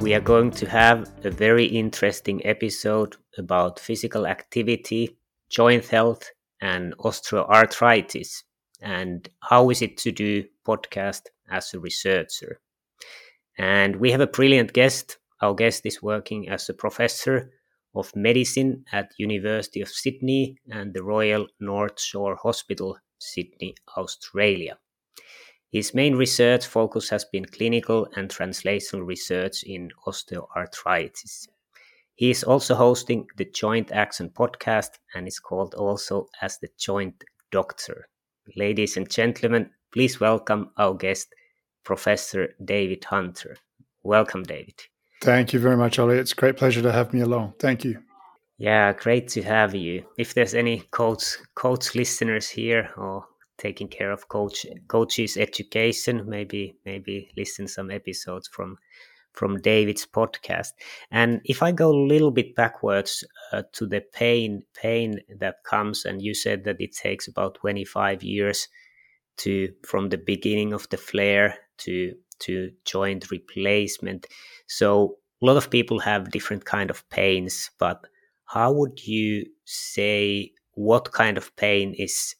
we are going to have a very interesting episode about physical activity, joint health, and osteoarthritis, and how is it to do podcast as a researcher. And we have a brilliant guest. Our guest is working as a professor of medicine at University of Sydney and the Royal North Shore Hospital, Sydney, Australia. His main research focus has been clinical and translational research in osteoarthritis. He is also hosting the Joint Action podcast and is called also as the Joint Doctor. Ladies and gentlemen, please welcome our guest, Professor David Hunter. Welcome, David. Thank you very much, Olli. It's a great pleasure to have me along. Thank you. Yeah, great to have you. If there's any coach coach listeners here or taking care of coach coaches education. Maybe maybe listen some episodes from from david's podcast. And if i go a little bit backwards uh, to the pain pain that comes and you said that it takes about 25 years to from the beginning of the flare to to joint replacement. So a lot of people have different kind of pains but how would you say what kind of pain is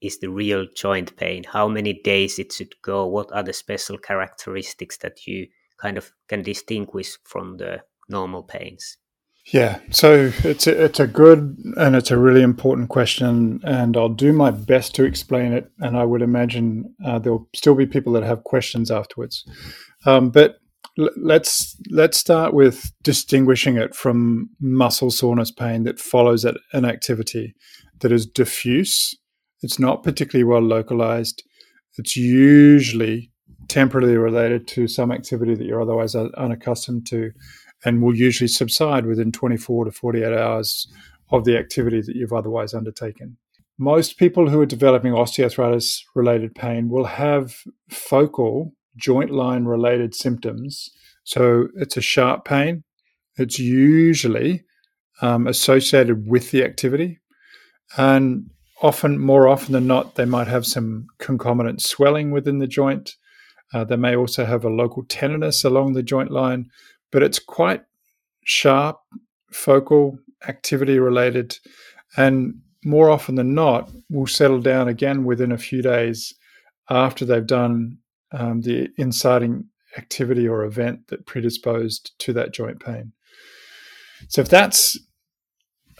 is the real joint pain? How many days it should go? What are the special characteristics that you kind of can distinguish from the normal pains? Yeah, so it's a, it's a good and it's a really important question, and I'll do my best to explain it. And I would imagine uh, there'll still be people that have questions afterwards. Um, but l- let's let's start with distinguishing it from muscle soreness pain that follows an activity that is diffuse it's not particularly well localized. It's usually temporarily related to some activity that you're otherwise unaccustomed to and will usually subside within 24 to 48 hours of the activity that you've otherwise undertaken. Most people who are developing osteoarthritis related pain will have focal joint line related symptoms. So it's a sharp pain. It's usually um, associated with the activity. And often, more often than not, they might have some concomitant swelling within the joint. Uh, they may also have a local tenderness along the joint line, but it's quite sharp, focal, activity related, and more often than not, will settle down again within a few days after they've done um, the inciting activity or event that predisposed to that joint pain. So if that's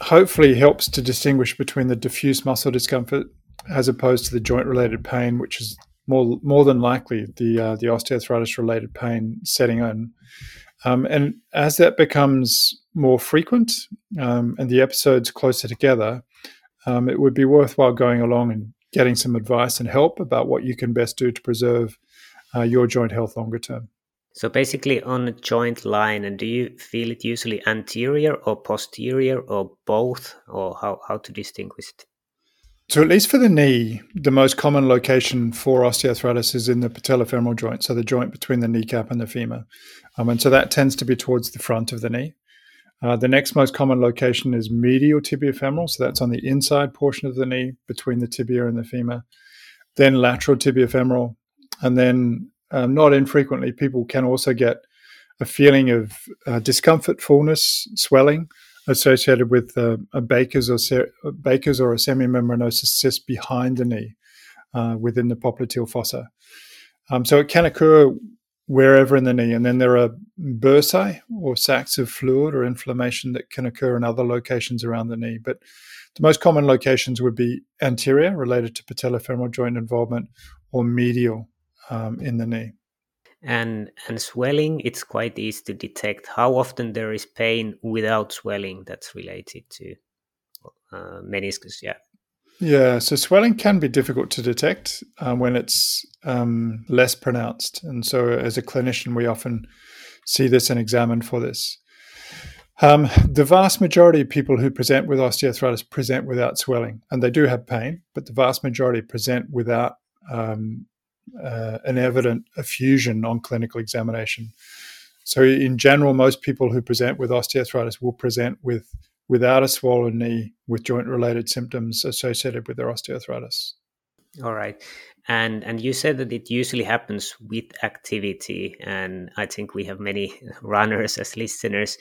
hopefully helps to distinguish between the diffuse muscle discomfort as opposed to the joint related pain, which is more more than likely the uh, the osteoarthritis related pain setting in. Um, and as that becomes more frequent um, and the episodes closer together, um, it would be worthwhile going along and getting some advice and help about what you can best do to preserve uh, your joint health longer term. So basically on a joint line, and do you feel it usually anterior or posterior or both, or how, how to distinguish it? So at least for the knee, the most common location for osteoarthritis is in the patellofemoral joint, so the joint between the kneecap and the femur. Um, and so that tends to be towards the front of the knee. Uh, the next most common location is medial tibiofemoral, so that's on the inside portion of the knee between the tibia and the femur. Then lateral tibiofemoral, and then um, not infrequently, people can also get a feeling of uh, discomfort, fullness, swelling associated with uh, a Baker's or se- Baker's or a semimembranosus cyst behind the knee uh, within the popliteal fossa. Um, so it can occur wherever in the knee, and then there are bursae or sacs of fluid or inflammation that can occur in other locations around the knee. But the most common locations would be anterior, related to patellofemoral joint involvement, or medial, um, in the knee. And and swelling, it's quite easy to detect. How often there is pain without swelling that's related to uh, meniscus? Yeah. Yeah, so swelling can be difficult to detect uh, when it's um, less pronounced. And so, as a clinician, we often see this and examine for this. Um, the vast majority of people who present with osteoarthritis present without swelling, and they do have pain, but the vast majority present without um, uh, an evident effusion on clinical examination. So, in general, most people who present with osteoarthritis will present with without a swollen knee with joint related symptoms associated with their osteoarthritis. All right. And and you said that it usually happens with activity and I think we have many runners as listeners.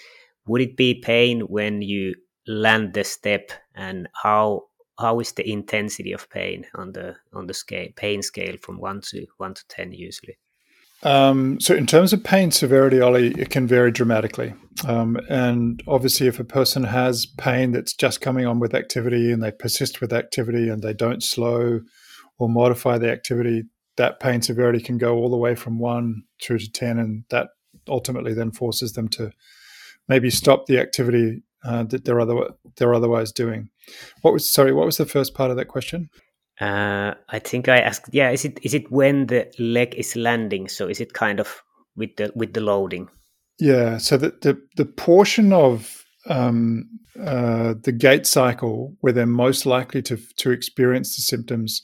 Would it be pain when you land the step and how how is the intensity of pain on the on the scale pain scale from 1 to 1 to 10 usually? Um, so, in terms of pain severity, Olli, it can vary dramatically. Um, and obviously, if a person has pain that's just coming on with activity and they persist with activity and they don't slow or modify the activity, that pain severity can go all the way from one through to 10. And that ultimately then forces them to maybe stop the activity uh, that they're, other, they're otherwise doing. What was, sorry, what was the first part of that question? Uh, I think I asked, yeah, is it is it when the leg is landing? So is it kind of with the with the loading? Yeah. So the the, the portion of um, uh, the gait cycle where they're most likely to to experience the symptoms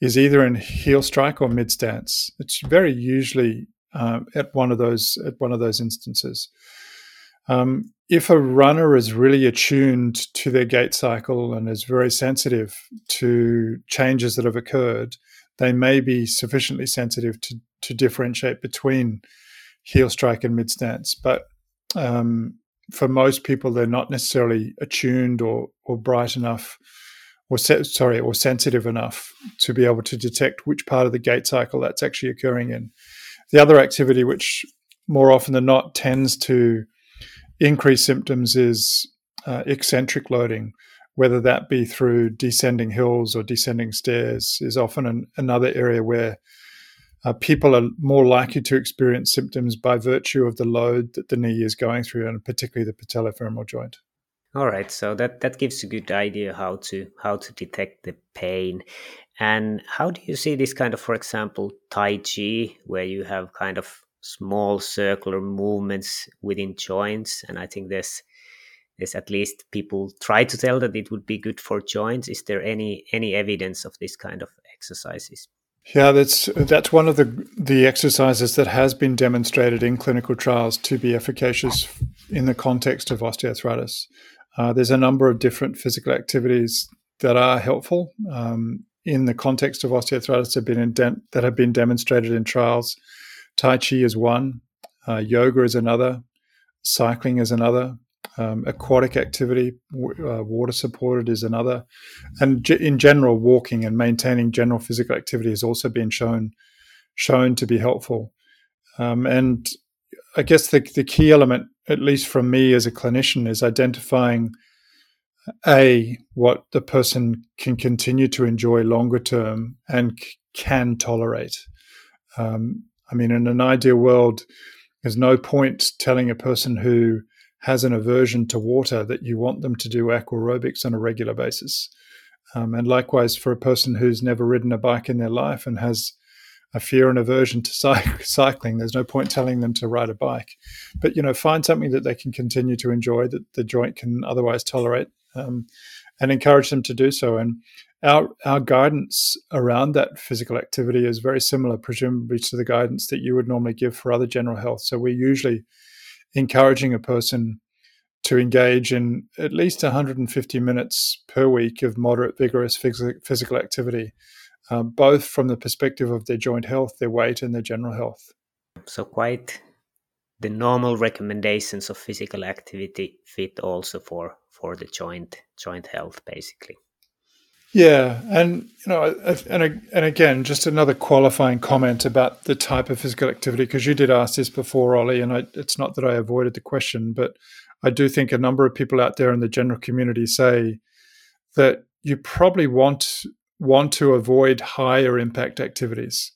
is either in heel strike or mid stance. It's very usually um, at one of those at one of those instances. Um, if a runner is really attuned to their gait cycle and is very sensitive to changes that have occurred, they may be sufficiently sensitive to, to differentiate between heel strike and mid stance. But um, for most people, they're not necessarily attuned or, or bright enough, or se- sorry, or sensitive enough to be able to detect which part of the gait cycle that's actually occurring in. The other activity, which more often than not tends to increased symptoms is uh, eccentric loading, whether that be through descending hills or descending stairs, is often an, another area where uh, people are more likely to experience symptoms by virtue of the load that the knee is going through, and particularly the patellofemoral joint. All right, so that that gives a good idea how to how to detect the pain, and how do you see this kind of, for example, Tai Chi, where you have kind of small circular movements within joints and i think there's there's at least people try to tell that it would be good for joints. Is there any any evidence of this kind of exercises? Yeah that's that's one of the the exercises that has been demonstrated in clinical trials to be efficacious in the context of osteoarthritis. Uh, there's a number of different physical activities that are helpful um, in the context of osteoarthritis have been de- that have been demonstrated in trials Tai Chi is one, uh, yoga is another, cycling is another, um, aquatic activity, w- uh, water supported is another, and g- in general, walking and maintaining general physical activity has also been shown shown to be helpful. Um, and I guess the the key element, at least from me as a clinician, is identifying a what the person can continue to enjoy longer term and c- can tolerate. Um, I mean, in an ideal world, there's no point telling a person who has an aversion to water that you want them to do aquarobics on a regular basis. Um, and likewise, for a person who's never ridden a bike in their life and has a fear and aversion to cy- cycling, there's no point telling them to ride a bike. But you know, find something that they can continue to enjoy that the joint can otherwise tolerate, um, and encourage them to do so. And our our guidance around that physical activity is very similar, presumably, to the guidance that you would normally give for other general health. So we're usually encouraging a person to engage in at least 150 minutes per week of moderate, vigorous physical activity, uh, both from the perspective of their joint health, their weight, and their general health. So quite the normal recommendations of physical activity fit also for for the joint joint health, basically. Yeah, and you know, and and again, just another qualifying comment about the type of physical activity because you did ask this before, Olli, and I, it's not that I avoided the question, but I do think a number of people out there in the general community say that you probably want want to avoid higher impact activities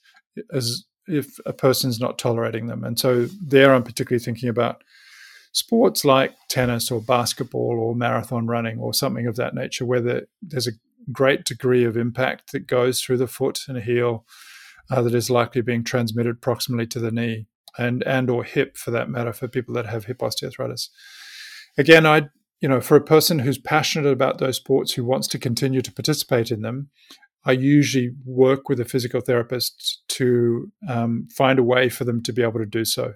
as if a person's not tolerating them, and so there I'm particularly thinking about sports like tennis or basketball or marathon running or something of that nature, where there's a great degree of impact that goes through the foot and heel uh, that is likely being transmitted proximally to the knee and and or hip for that matter for people that have hip osteoarthritis. again, I you know, for a person who's passionate about those sports who wants to continue to participate in them, I usually work with a physical therapist to um, find a way for them to be able to do so.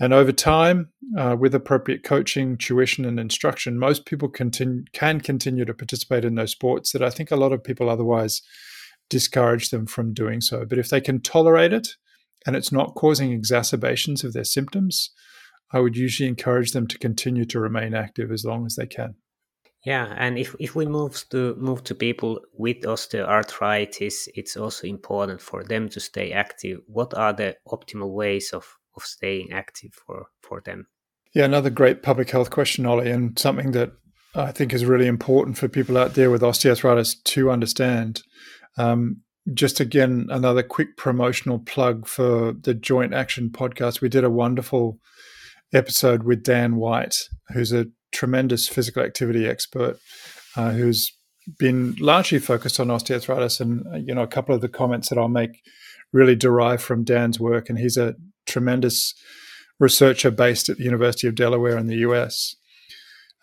And over time, uh, with appropriate coaching, tuition, and instruction, most people continue, can continue to participate in those sports that I think a lot of people otherwise discourage them from doing so. But if they can tolerate it and it's not causing exacerbations of their symptoms, I would usually encourage them to continue to remain active as long as they can. Yeah, and if, if we move to move to people with osteoarthritis, it's also important for them to stay active. What are the optimal ways of, of staying active for, for them? Yeah, another great public health question, Olli, and something that I think is really important for people out there with osteoarthritis to understand. Um, just again, another quick promotional plug for the Joint Action podcast. We did a wonderful episode with Dan White, who's a tremendous physical activity expert uh, who's been largely focused on osteoarthritis. And, uh, you know, a couple of the comments that I'll make really derive from Dan's work. And he's a tremendous researcher based at the University of Delaware in the US.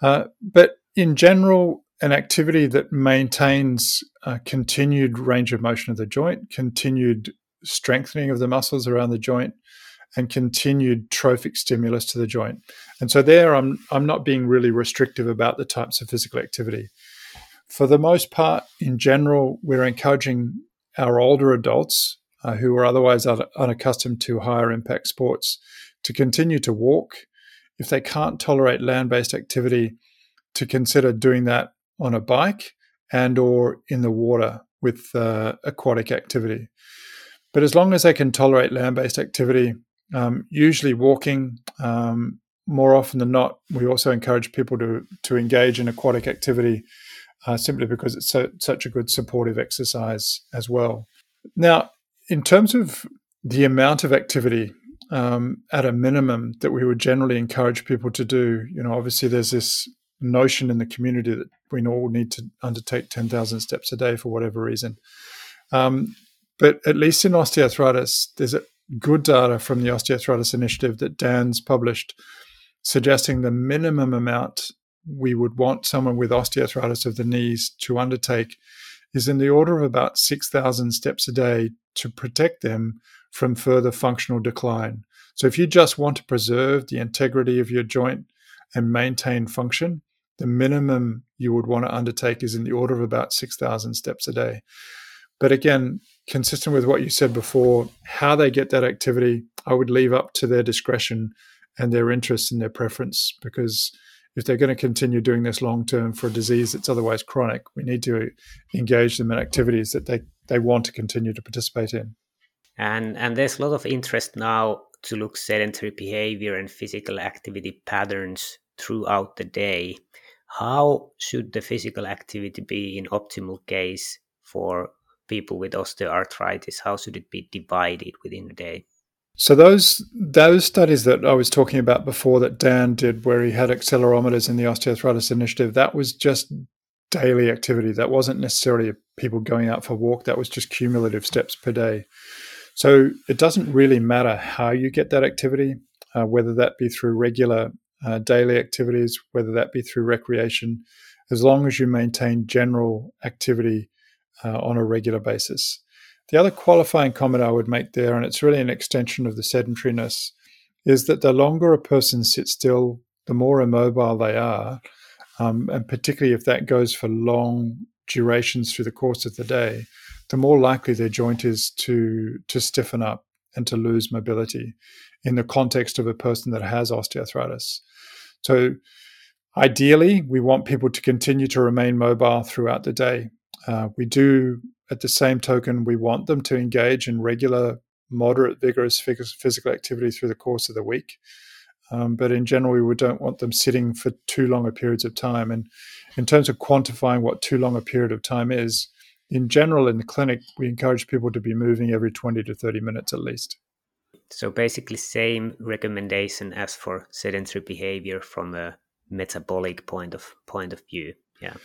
Uh, but in general, an activity that maintains continued range of motion of the joint, continued strengthening of the muscles around the joint, and continued trophic stimulus to the joint. And so there I'm I'm not being really restrictive about the types of physical activity. For the most part, in general, we're encouraging our older adults uh, who are otherwise un- unaccustomed to higher impact sports to continue to walk. If they can't tolerate land-based activity, to consider doing that on a bike and or in the water with uh, aquatic activity. But as long as they can tolerate land-based activity, um, usually walking. Um, more often than not, we also encourage people to to engage in aquatic activity, uh, simply because it's so, such a good supportive exercise as well. Now, in terms of the amount of activity um, at a minimum that we would generally encourage people to do, you know, obviously there's this notion in the community that we all need to undertake 10,000 steps a day for whatever reason. Um, but at least in osteoarthritis, there's good data from the Osteoarthritis Initiative that Dan's published, suggesting the minimum amount we would want someone with osteoarthritis of the knees to undertake is in the order of about 6,000 steps a day to protect them from further functional decline. So, if you just want to preserve the integrity of your joint and maintain function, the minimum you would want to undertake is in the order of about 6,000 steps a day. But again, consistent with what you said before, how they get that activity, I would leave up to their discretion and their interest and their preference because if they're going to continue doing this long term for a disease that's otherwise chronic, we need to engage them in activities that they, they want to continue to participate in. And and there's a lot of interest now to look sedentary behavior and physical activity patterns throughout the day. How should the physical activity be in optimal case for people with osteoarthritis? How should it be divided within the day? So those those studies that I was talking about before that Dan did, where he had accelerometers in the osteoarthritis initiative, that was just daily activity. That wasn't necessarily people going out for a walk. That was just cumulative steps per day. So it doesn't really matter how you get that activity, uh, whether that be through regular uh, daily activities, whether that be through recreation, as long as you maintain general activity uh, on a regular basis. The other qualifying comment I would make there, and it's really an extension of the sedentariness, is that the longer a person sits still, the more immobile they are. Um, and particularly if that goes for long durations through the course of the day, the more likely their joint is to, to stiffen up and to lose mobility in the context of a person that has osteoarthritis. So, ideally, we want people to continue to remain mobile throughout the day. Uh, we do, at the same token, we want them to engage in regular, moderate, vigorous physical activity through the course of the week. Um, but in general, we don't want them sitting for too long a periods of time. And in terms of quantifying what too long a period of time is, in general, in the clinic, we encourage people to be moving every 20 to 30 minutes at least. So basically, same recommendation as for sedentary behavior from a metabolic point of point of view. Yeah.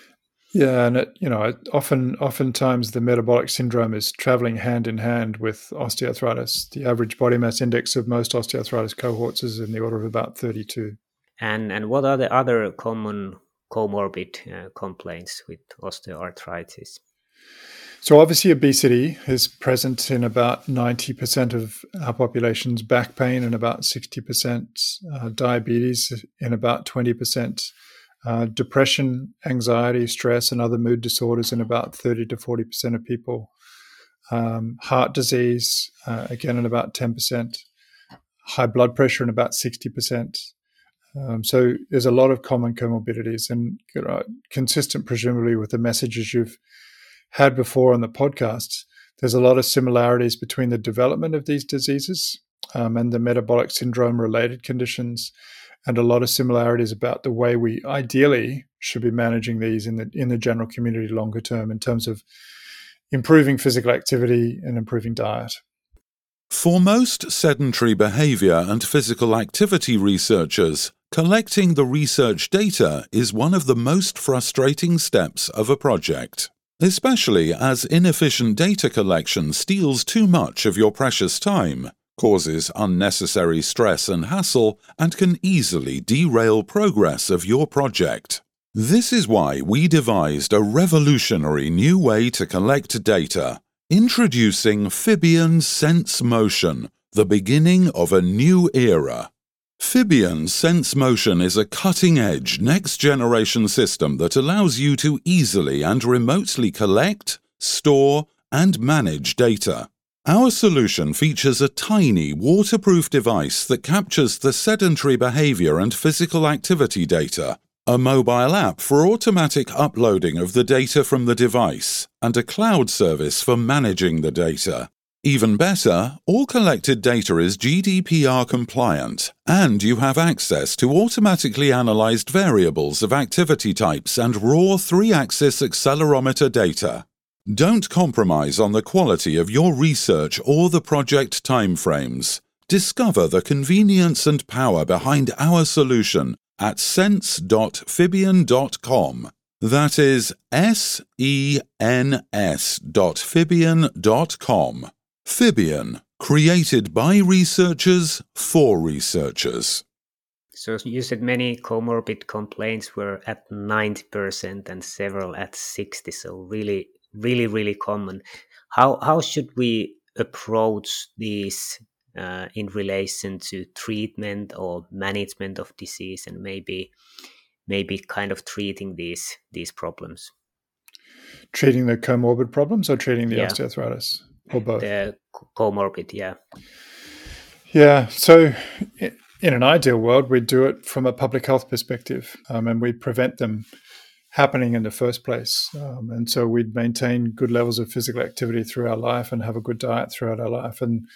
Yeah, and it, you know, often, oftentimes the metabolic syndrome is traveling hand in hand with osteoarthritis. The average body mass index of most osteoarthritis cohorts is in the order of about 32. And and what are the other common comorbid uh, complaints with osteoarthritis? So, obviously, obesity is present in about 90% of our population's back pain and about 60% uh, diabetes in about 20%. Uh, depression, anxiety, stress, and other mood disorders in about 30 to 40% of people. Um, heart disease, uh, again, in about 10%. High blood pressure in about 60%. Um, so there's a lot of common comorbidities and you know, consistent, presumably, with the messages you've had before on the podcast. There's a lot of similarities between the development of these diseases um, and the metabolic syndrome related conditions, and a lot of similarities about the way we ideally should be managing these in the in the general community longer term in terms of improving physical activity and improving diet. For most sedentary behavior and physical activity researchers, collecting the research data is one of the most frustrating steps of a project, especially as inefficient data collection steals too much of your precious time, causes unnecessary stress and hassle, and can easily derail progress of your project. This is why we devised a revolutionary new way to collect data Introducing Fibion Sense Motion, the beginning of a new era. Fibion Sense Motion is a cutting edge, next generation system that allows you to easily and remotely collect, store, and manage data. Our solution features a tiny waterproof device that captures the sedentary behavior and physical activity data a mobile app for automatic uploading of the data from the device, and a cloud service for managing the data. Even better, all collected data is GDPR compliant, and you have access to automatically analyzed variables of activity types and raw 3 axis accelerometer data. Don't compromise on the quality of your research or the project timeframes. Discover the convenience and power behind our solution at sense.fibion.com. That is S E N S dot Fibion.com. Fibion, created by researchers for researchers. So you said many comorbid complaints were at 90% and several at 60. So really, really, really common. How how should we approach these uh, in relation to treatment or management of disease and maybe maybe kind of treating these these problems treating the comorbid problems or treating the yeah. osteoarthritis or both the comorbid yeah yeah so in an ideal world we'd do it from a public health perspective um, and we'd prevent them happening in the first place um, and so we'd maintain good levels of physical activity through our life and have a good diet throughout our life and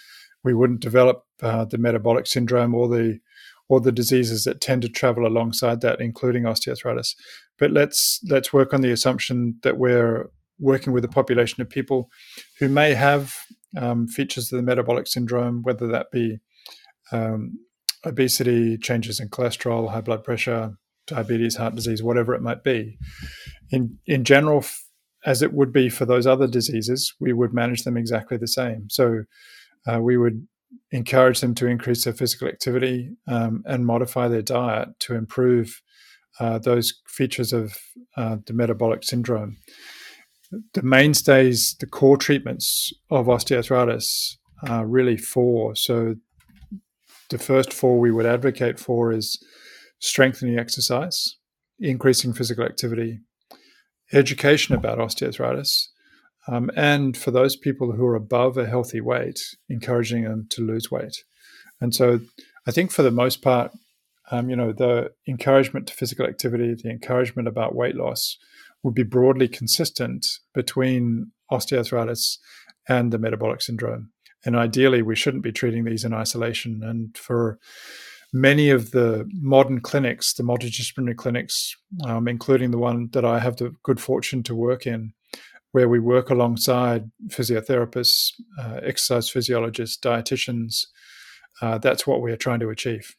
we wouldn't develop uh, the metabolic syndrome or the or the diseases that tend to travel alongside that, including osteoarthritis. But let's let's work on the assumption that we're working with a population of people who may have um, features of the metabolic syndrome, whether that be um, obesity, changes in cholesterol, high blood pressure, diabetes, heart disease, whatever it might be. In in general, as it would be for those other diseases, we would manage them exactly the same. So uh, we would encourage them to increase their physical activity um, and modify their diet to improve uh, those features of uh, the metabolic syndrome. The mainstays, the core treatments of osteoarthritis are really four. So, the first four we would advocate for is strengthening exercise, increasing physical activity, education about osteoarthritis, um, and for those people who are above a healthy weight, encouraging them to lose weight. And so I think for the most part, um, you know, the encouragement to physical activity, the encouragement about weight loss would be broadly consistent between osteoarthritis and the metabolic syndrome. And ideally, we shouldn't be treating these in isolation. And for many of the modern clinics, the multidisciplinary clinics, um, including the one that I have the good fortune to work in, where we work alongside physiotherapists, uh, exercise physiologists, dietitians. Uh, that's what we are trying to achieve.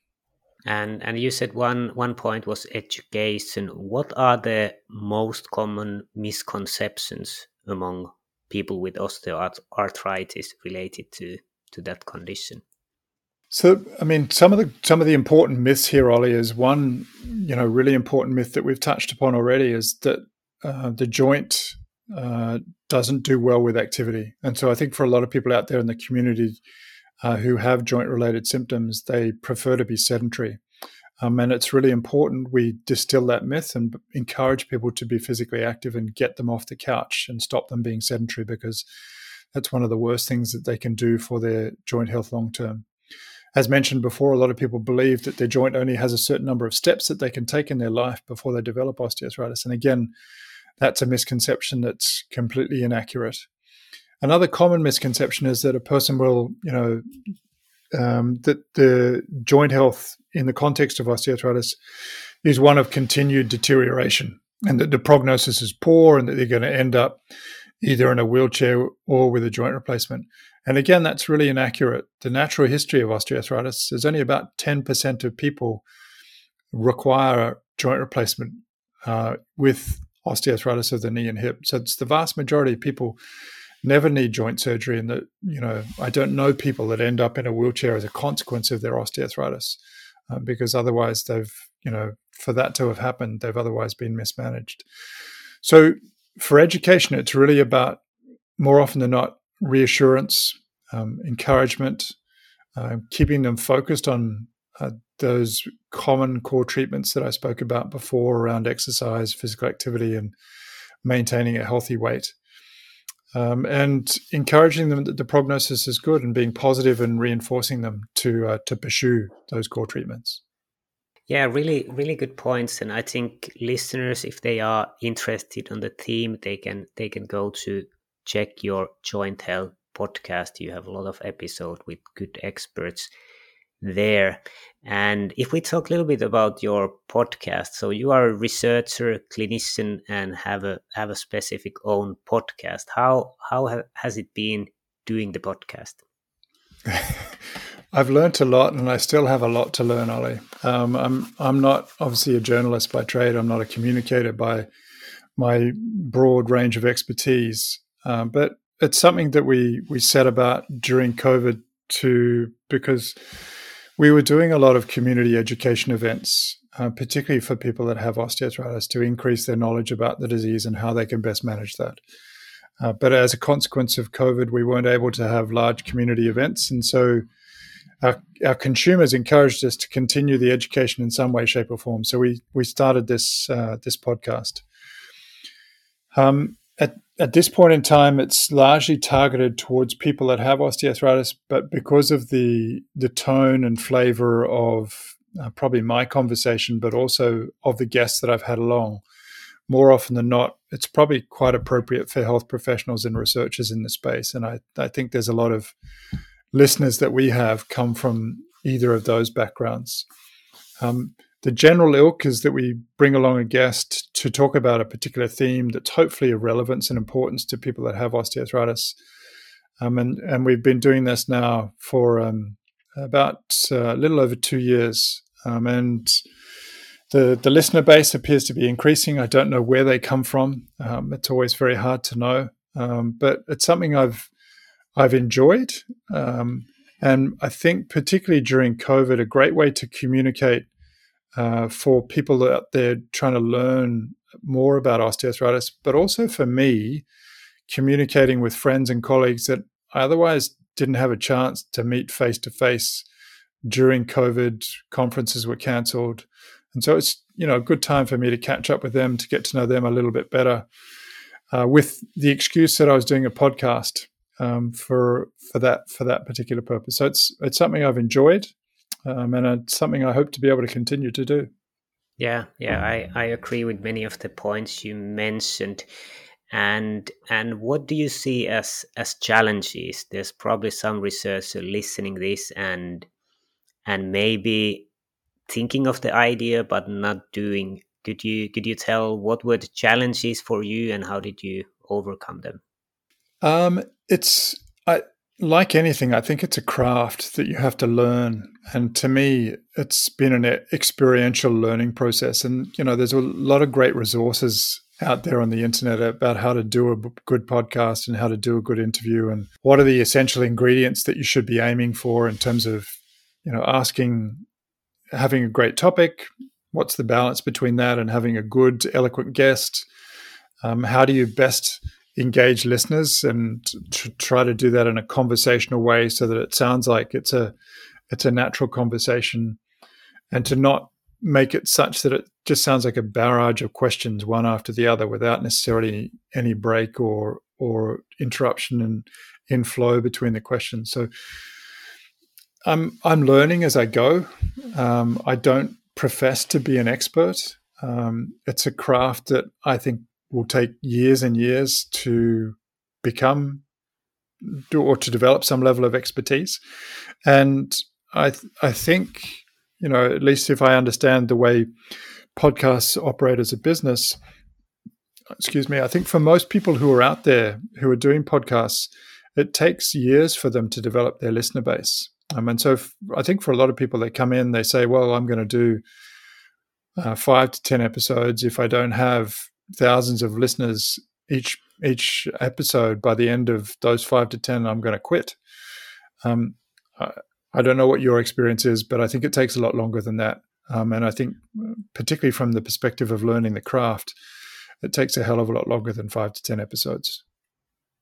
And and you said one one point was education. What are the most common misconceptions among people with osteoarthritis related to to that condition? So, I mean, some of the some of the important myths here, Olli, is one, you know, really important myth that we've touched upon already is that uh, the joint uh, doesn't do well with activity, and so I think for a lot of people out there in the community uh, who have joint related symptoms, they prefer to be sedentary. Um, and it's really important we distill that myth and encourage people to be physically active and get them off the couch and stop them being sedentary because that's one of the worst things that they can do for their joint health long term. As mentioned before, a lot of people believe that their joint only has a certain number of steps that they can take in their life before they develop osteoarthritis. And again, that's a misconception that's completely inaccurate. Another common misconception is that a person will, you know, um, that the joint health in the context of osteoarthritis is one of continued deterioration and that the prognosis is poor and that they're going to end up either in a wheelchair or with a joint replacement. And again, that's really inaccurate. The natural history of osteoarthritis is only about 10% of people require joint replacement uh, with osteoarthritis of the knee and hip. So it's the vast majority of people never need joint surgery and that you know i don't know people that end up in a wheelchair as a consequence of their osteoarthritis uh, because otherwise they've you know for that to have happened they've otherwise been mismanaged so for education it's really about more often than not reassurance um, encouragement uh, keeping them focused on uh, those common core treatments that i spoke about before around exercise physical activity and maintaining a healthy weight um, and encouraging them that the prognosis is good and being positive and reinforcing them to uh, to pursue those core treatments. Yeah, really, really good points. And I think listeners, if they are interested on the theme, they can they can go to check your joint health podcast. You have a lot of episodes with good experts there. And if we talk a little bit about your podcast, so you are a researcher, clinician, and have a have a specific own podcast. How how ha- has it been doing the podcast? I've learned a lot, and I still have a lot to learn, Olli. Um, I'm I'm not obviously a journalist by trade. I'm not a communicator by my broad range of expertise, um, but it's something that we we set about during COVID to because we were doing a lot of community education events, uh, particularly for people that have osteoarthritis, to increase their knowledge about the disease and how they can best manage that. Uh, but as a consequence of COVID, we weren't able to have large community events. And so our, our consumers encouraged us to continue the education in some way, shape, or form. So we, we started this, uh, this podcast. Um, at, at this point in time, it's largely targeted towards people that have osteoarthritis, but because of the the tone and flavor of uh, probably my conversation, but also of the guests that I've had along, more often than not, it's probably quite appropriate for health professionals and researchers in the space. And I, I think there's a lot of listeners that we have come from either of those backgrounds. Um, the general ilk is that we bring along a guest to talk about a particular theme that's hopefully of relevance and importance to people that have osteoarthritis. Um, and, and we've been doing this now for um, about uh, a little over two years. Um, and the, the listener base appears to be increasing. I don't know where they come from. Um, it's always very hard to know. Um, but it's something I've, I've enjoyed. Um, and I think, particularly during COVID, a great way to communicate uh, for people out there trying to learn more about osteoarthritis, but also for me, communicating with friends and colleagues that I otherwise didn't have a chance to meet face to face during COVID. Conferences were cancelled. And so it's, you know, a good time for me to catch up with them, to get to know them a little bit better, uh, with the excuse that I was doing a podcast um, for for that for that particular purpose. So it's it's something I've enjoyed um, and it's something I hope to be able to continue to do. Yeah, yeah, I, I agree with many of the points you mentioned. And and what do you see as as challenges? There's probably some researcher listening this and and maybe thinking of the idea but not doing. Could you could you tell what were the challenges for you and how did you overcome them? Um, it's like anything, I think it's a craft that you have to learn. And to me, it's been an experiential learning process. And, you know, there's a lot of great resources out there on the internet about how to do a good podcast and how to do a good interview and what are the essential ingredients that you should be aiming for in terms of you know, asking, having a great topic. What's the balance between that and having a good, eloquent guest? Um, how do you best engage listeners and to try to do that in a conversational way so that it sounds like it's a it's a natural conversation. And to not make it such that it just sounds like a barrage of questions one after the other without necessarily any break or or interruption and in flow between the questions. So i'm i'm learning as i go. Um, i don't profess to be an expert. Um, it's a craft that i think will take years and years to become or to develop some level of expertise. And I th- I think you know at least if I understand the way podcasts operate as a business, excuse me, I think for most people who are out there who are doing podcasts, it takes years for them to develop their listener base. Um, and so I think for a lot of people, they come in, they say, well, I'm going to do uh, five to 10 episodes. If I don't have thousands of listeners each each episode, by the end of those five to ten, I'm going to quit. Um, I, I, don't know what your experience is, but I think it takes a lot longer than that. Um, and I think, particularly from the perspective of learning the craft, it takes a hell of a lot longer than five to ten episodes.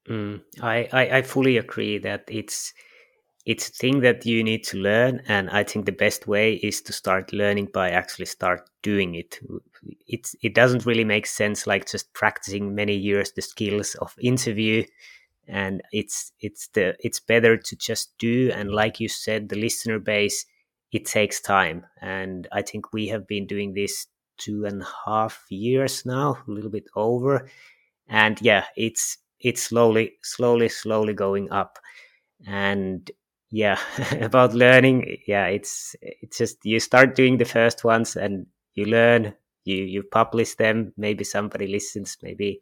Mm, I, I, I fully agree that it's it's a thing that you need to learn and i think the best way is to start learning by actually start doing it. It's it doesn't really make sense like just practicing many years the skills of interview and it's it's the it's better to just do and like you said the listener base it takes time. And i think we have been doing this two and a half years now a little bit over. And yeah it's it's slowly slowly slowly going up. And yeah about learning yeah it's it's just you start doing the first ones and you learn you you publish them maybe somebody listens maybe.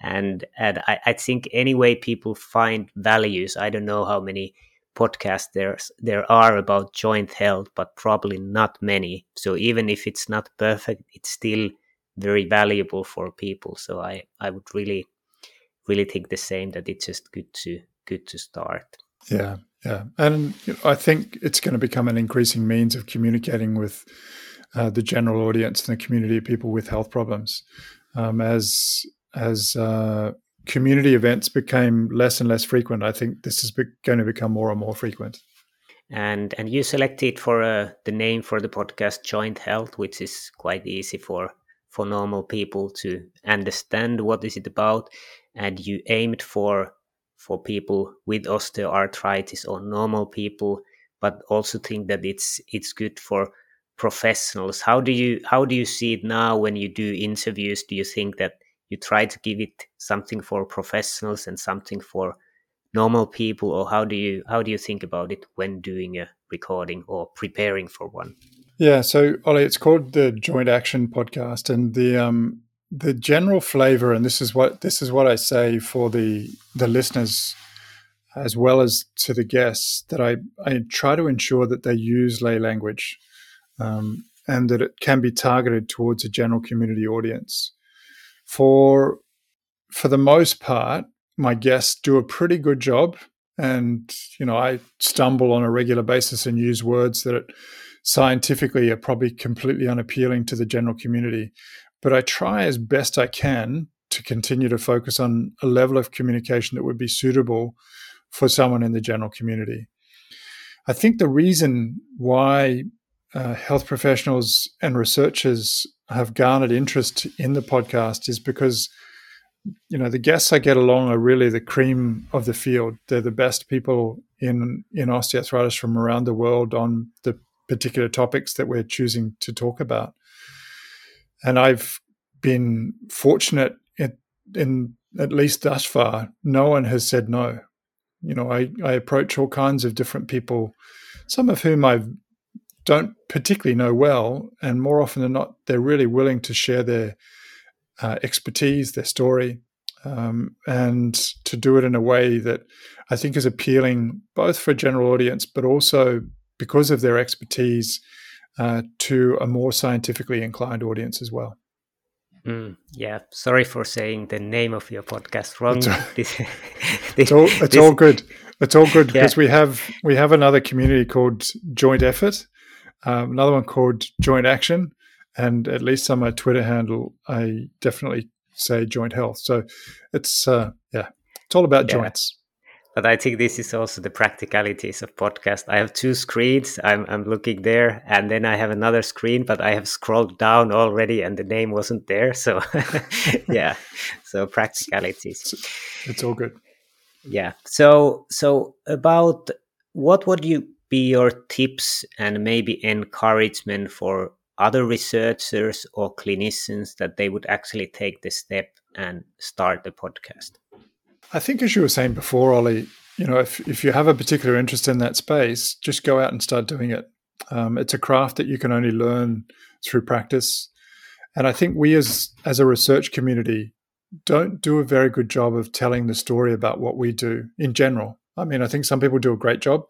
And and I, I think anyway people find values i don't know how many podcasts there's there are about joint health but probably not many. So even if it's not perfect it's still very valuable for people. So i i would really really think the same that it's just good to good to start yeah yeah, and I think it's going to become an increasing means of communicating with uh, the general audience and the community of people with health problems. Um, as as uh, community events became less and less frequent, I think this is be- going to become more and more frequent. And and you selected for uh, the name for the podcast Joint Health, which is quite easy for for normal people to understand what is it about, and you aimed for for people with osteoarthritis or normal people, but also think that it's it's good for professionals. How do you how do you see it now when you do interviews? Do you think that you try to give it something for professionals and something for normal people, or how do you how do you think about it when doing a recording or preparing for one? Yeah, so Olli, it's called the Joint Action Podcast, and the um, the general flavor, and this is what this is what I say for the the listeners as well as to the guests that I, I try to ensure that they use lay language um, and that it can be targeted towards a general community audience. For for the most part, my guests do a pretty good job, and you know I stumble on a regular basis and use words that scientifically are probably completely unappealing to the general community but I try as best I can to continue to focus on a level of communication that would be suitable for someone in the general community. I think the reason why uh, health professionals and researchers have garnered interest in the podcast is because you know the guests I get along are really the cream of the field. They're the best people in in osteoarthritis from around the world on the particular topics that we're choosing to talk about and I've been fortunate in, in at least thus far. No one has said no. You know, I, I approach all kinds of different people, some of whom I don't particularly know well, and more often than not, they're really willing to share their uh, expertise, their story, um, and to do it in a way that I think is appealing both for a general audience, but also because of their expertise uh, to a more scientifically inclined audience as well. Mm, yeah, sorry for saying the name of your podcast wrong. It's, it's all, it's all good. It's all good because yeah. we have we have another community called Joint Effort, um, another one called Joint Action, and at least on my Twitter handle, I definitely say Joint Health. So it's uh, yeah, it's all about yeah. joints but I think this is also the practicalities of podcast. I have two screens. I'm I'm looking there, and then I have another screen, but I have scrolled down already, and the name wasn't there. So, yeah, so practicalities. It's, it's all good. Yeah. So so about what would you be your tips and maybe encouragement for other researchers or clinicians that they would actually take the step and start the podcast? I think, as you were saying before, Olli, you know, if, if you have a particular interest in that space, just go out and start doing it. Um, it's a craft that you can only learn through practice. And I think we, as as a research community, don't do a very good job of telling the story about what we do in general. I mean, I think some people do a great job,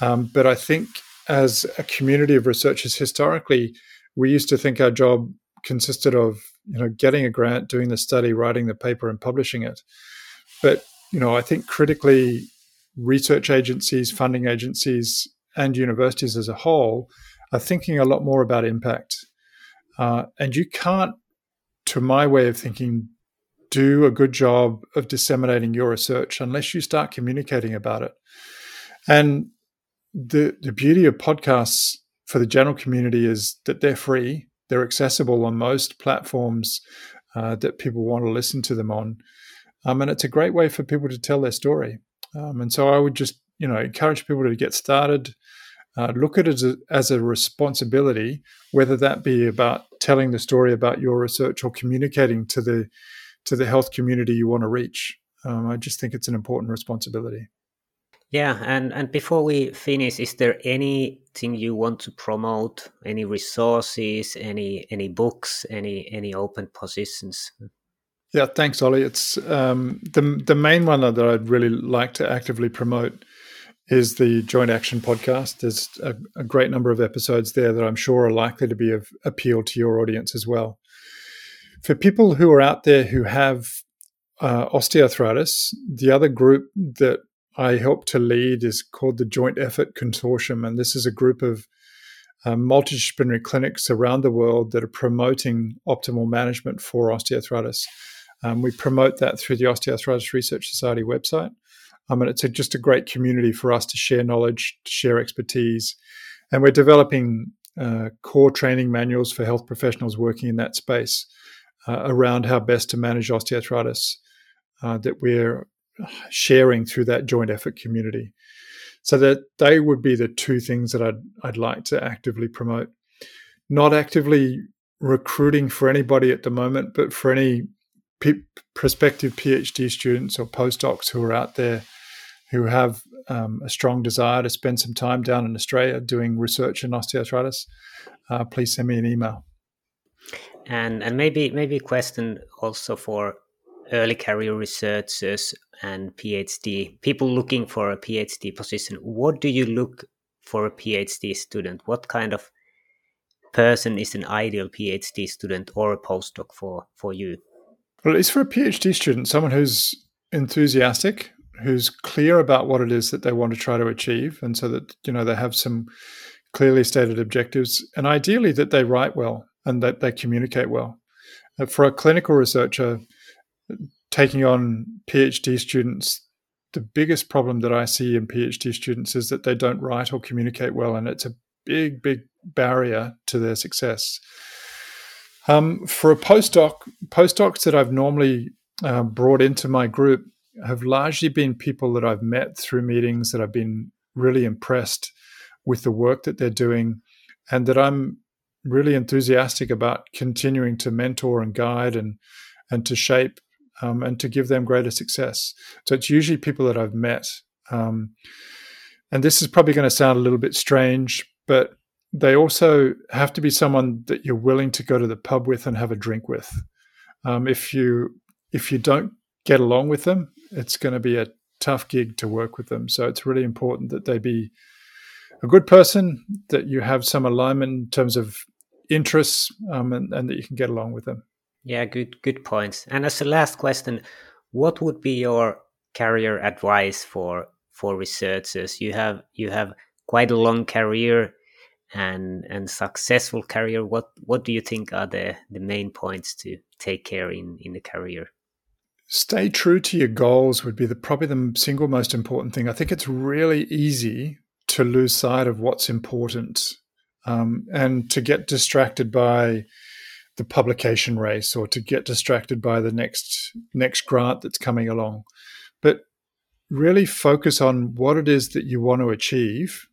um, but I think as a community of researchers historically, we used to think our job consisted of you know getting a grant, doing the study, writing the paper, and publishing it. But you know, I think critically, research agencies, funding agencies, and universities as a whole are thinking a lot more about impact. Uh, and you can't, to my way of thinking, do a good job of disseminating your research unless you start communicating about it. And the the beauty of podcasts for the general community is that they're free. They're accessible on most platforms uh, that people want to listen to them on. Um, and it's a great way for people to tell their story. Um, and so I would just, you know, encourage people to get started, uh, look at it as a, as a responsibility, whether that be about telling the story about your research or communicating to the to the health community you want to reach. Um, I just think it's an important responsibility. Yeah, and and before we finish, is there anything you want to promote? Any resources? Any any books? Any any open positions? Yeah, thanks, Olli. It's um, the the main one that I'd really like to actively promote is the Joint Action podcast. There's a, a, great number of episodes there that I'm sure are likely to be of appeal to your audience as well. For people who are out there who have uh, osteoarthritis, the other group that I help to lead is called the Joint Effort Consortium, and this is a group of uh, multidisciplinary clinics around the world that are promoting optimal management for osteoarthritis. Um, we promote that through the Osteoarthritis Research Society website. Um, and it's a, just a great community for us to share knowledge, to share expertise. And we're developing uh, core training manuals for health professionals working in that space uh, around how best to manage osteoarthritis uh, that we're sharing through that joint effort community. So that they would be the two things that I'd, I'd like to actively promote. Not actively recruiting for anybody at the moment, but for any p- prospective PhD students or postdocs who are out there who have um, a strong desire to spend some time down in Australia doing research in osteoarthritis, uh, please send me an email. And and maybe maybe a question also for early career researchers and PhD people looking for a PhD position. What do you look for a PhD student? What kind of person is an ideal PhD student or a postdoc for for you? Well, at least for a PhD student, someone who's enthusiastic, who's clear about what it is that they want to try to achieve, and so that you know they have some clearly stated objectives, and ideally that they write well and that they communicate well. Uh, for a clinical researcher, taking on PhD students, the biggest problem that I see in PhD students is that they don't write or communicate well, and it's a big, big barrier to their success. Um, for a postdoc, postdocs that I've normally uh, brought into my group have largely been people that I've met through meetings that I've been really impressed with the work that they're doing, and that I'm really enthusiastic about continuing to mentor and guide and and to shape um, and to give them greater success. So it's usually people that I've met. Um, and this is probably going to sound a little bit strange, but they also have to be someone that you're willing to go to the pub with and have a drink with. Um, if you if you don't get along with them, it's going to be a tough gig to work with them. So it's really important that they be a good person, that you have some alignment in terms of interests, um, and, and that you can get along with them. Yeah, good good points. And as a last question, what would be your career advice for for researchers? You have you have quite a long career and and successful career. What what do you think are the the main points to take care in in the career? Stay true to your goals would be the probably the single most important thing. I think it's really easy to lose sight of what's important um, and to get distracted by the publication race or to get distracted by the next next grant that's coming along but really focus on what it is that you want to achieve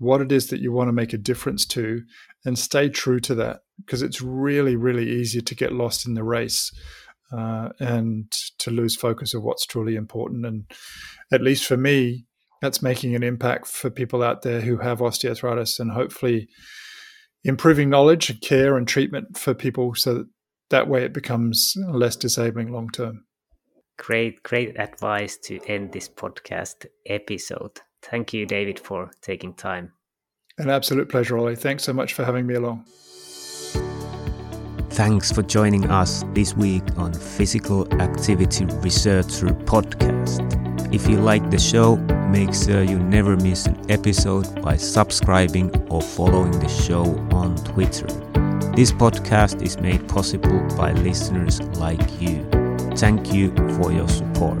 what it is that you want to make a difference to and stay true to that because it's really really easy to get lost in the race uh, and to lose focus of what's truly important and at least for me that's making an impact for people out there who have osteoarthritis and hopefully improving knowledge and care and treatment for people so that that way it becomes less disabling long term. Great, great advice to end this podcast episode. Thank you, David, for taking time. An absolute pleasure, Olli. Thanks so much for having me along. Thanks for joining us this week on Physical Activity Researcher Podcast. If you like the show, make sure you never miss an episode by subscribing or following the show on Twitter. This podcast is made possible by listeners like you. Thank you for your support.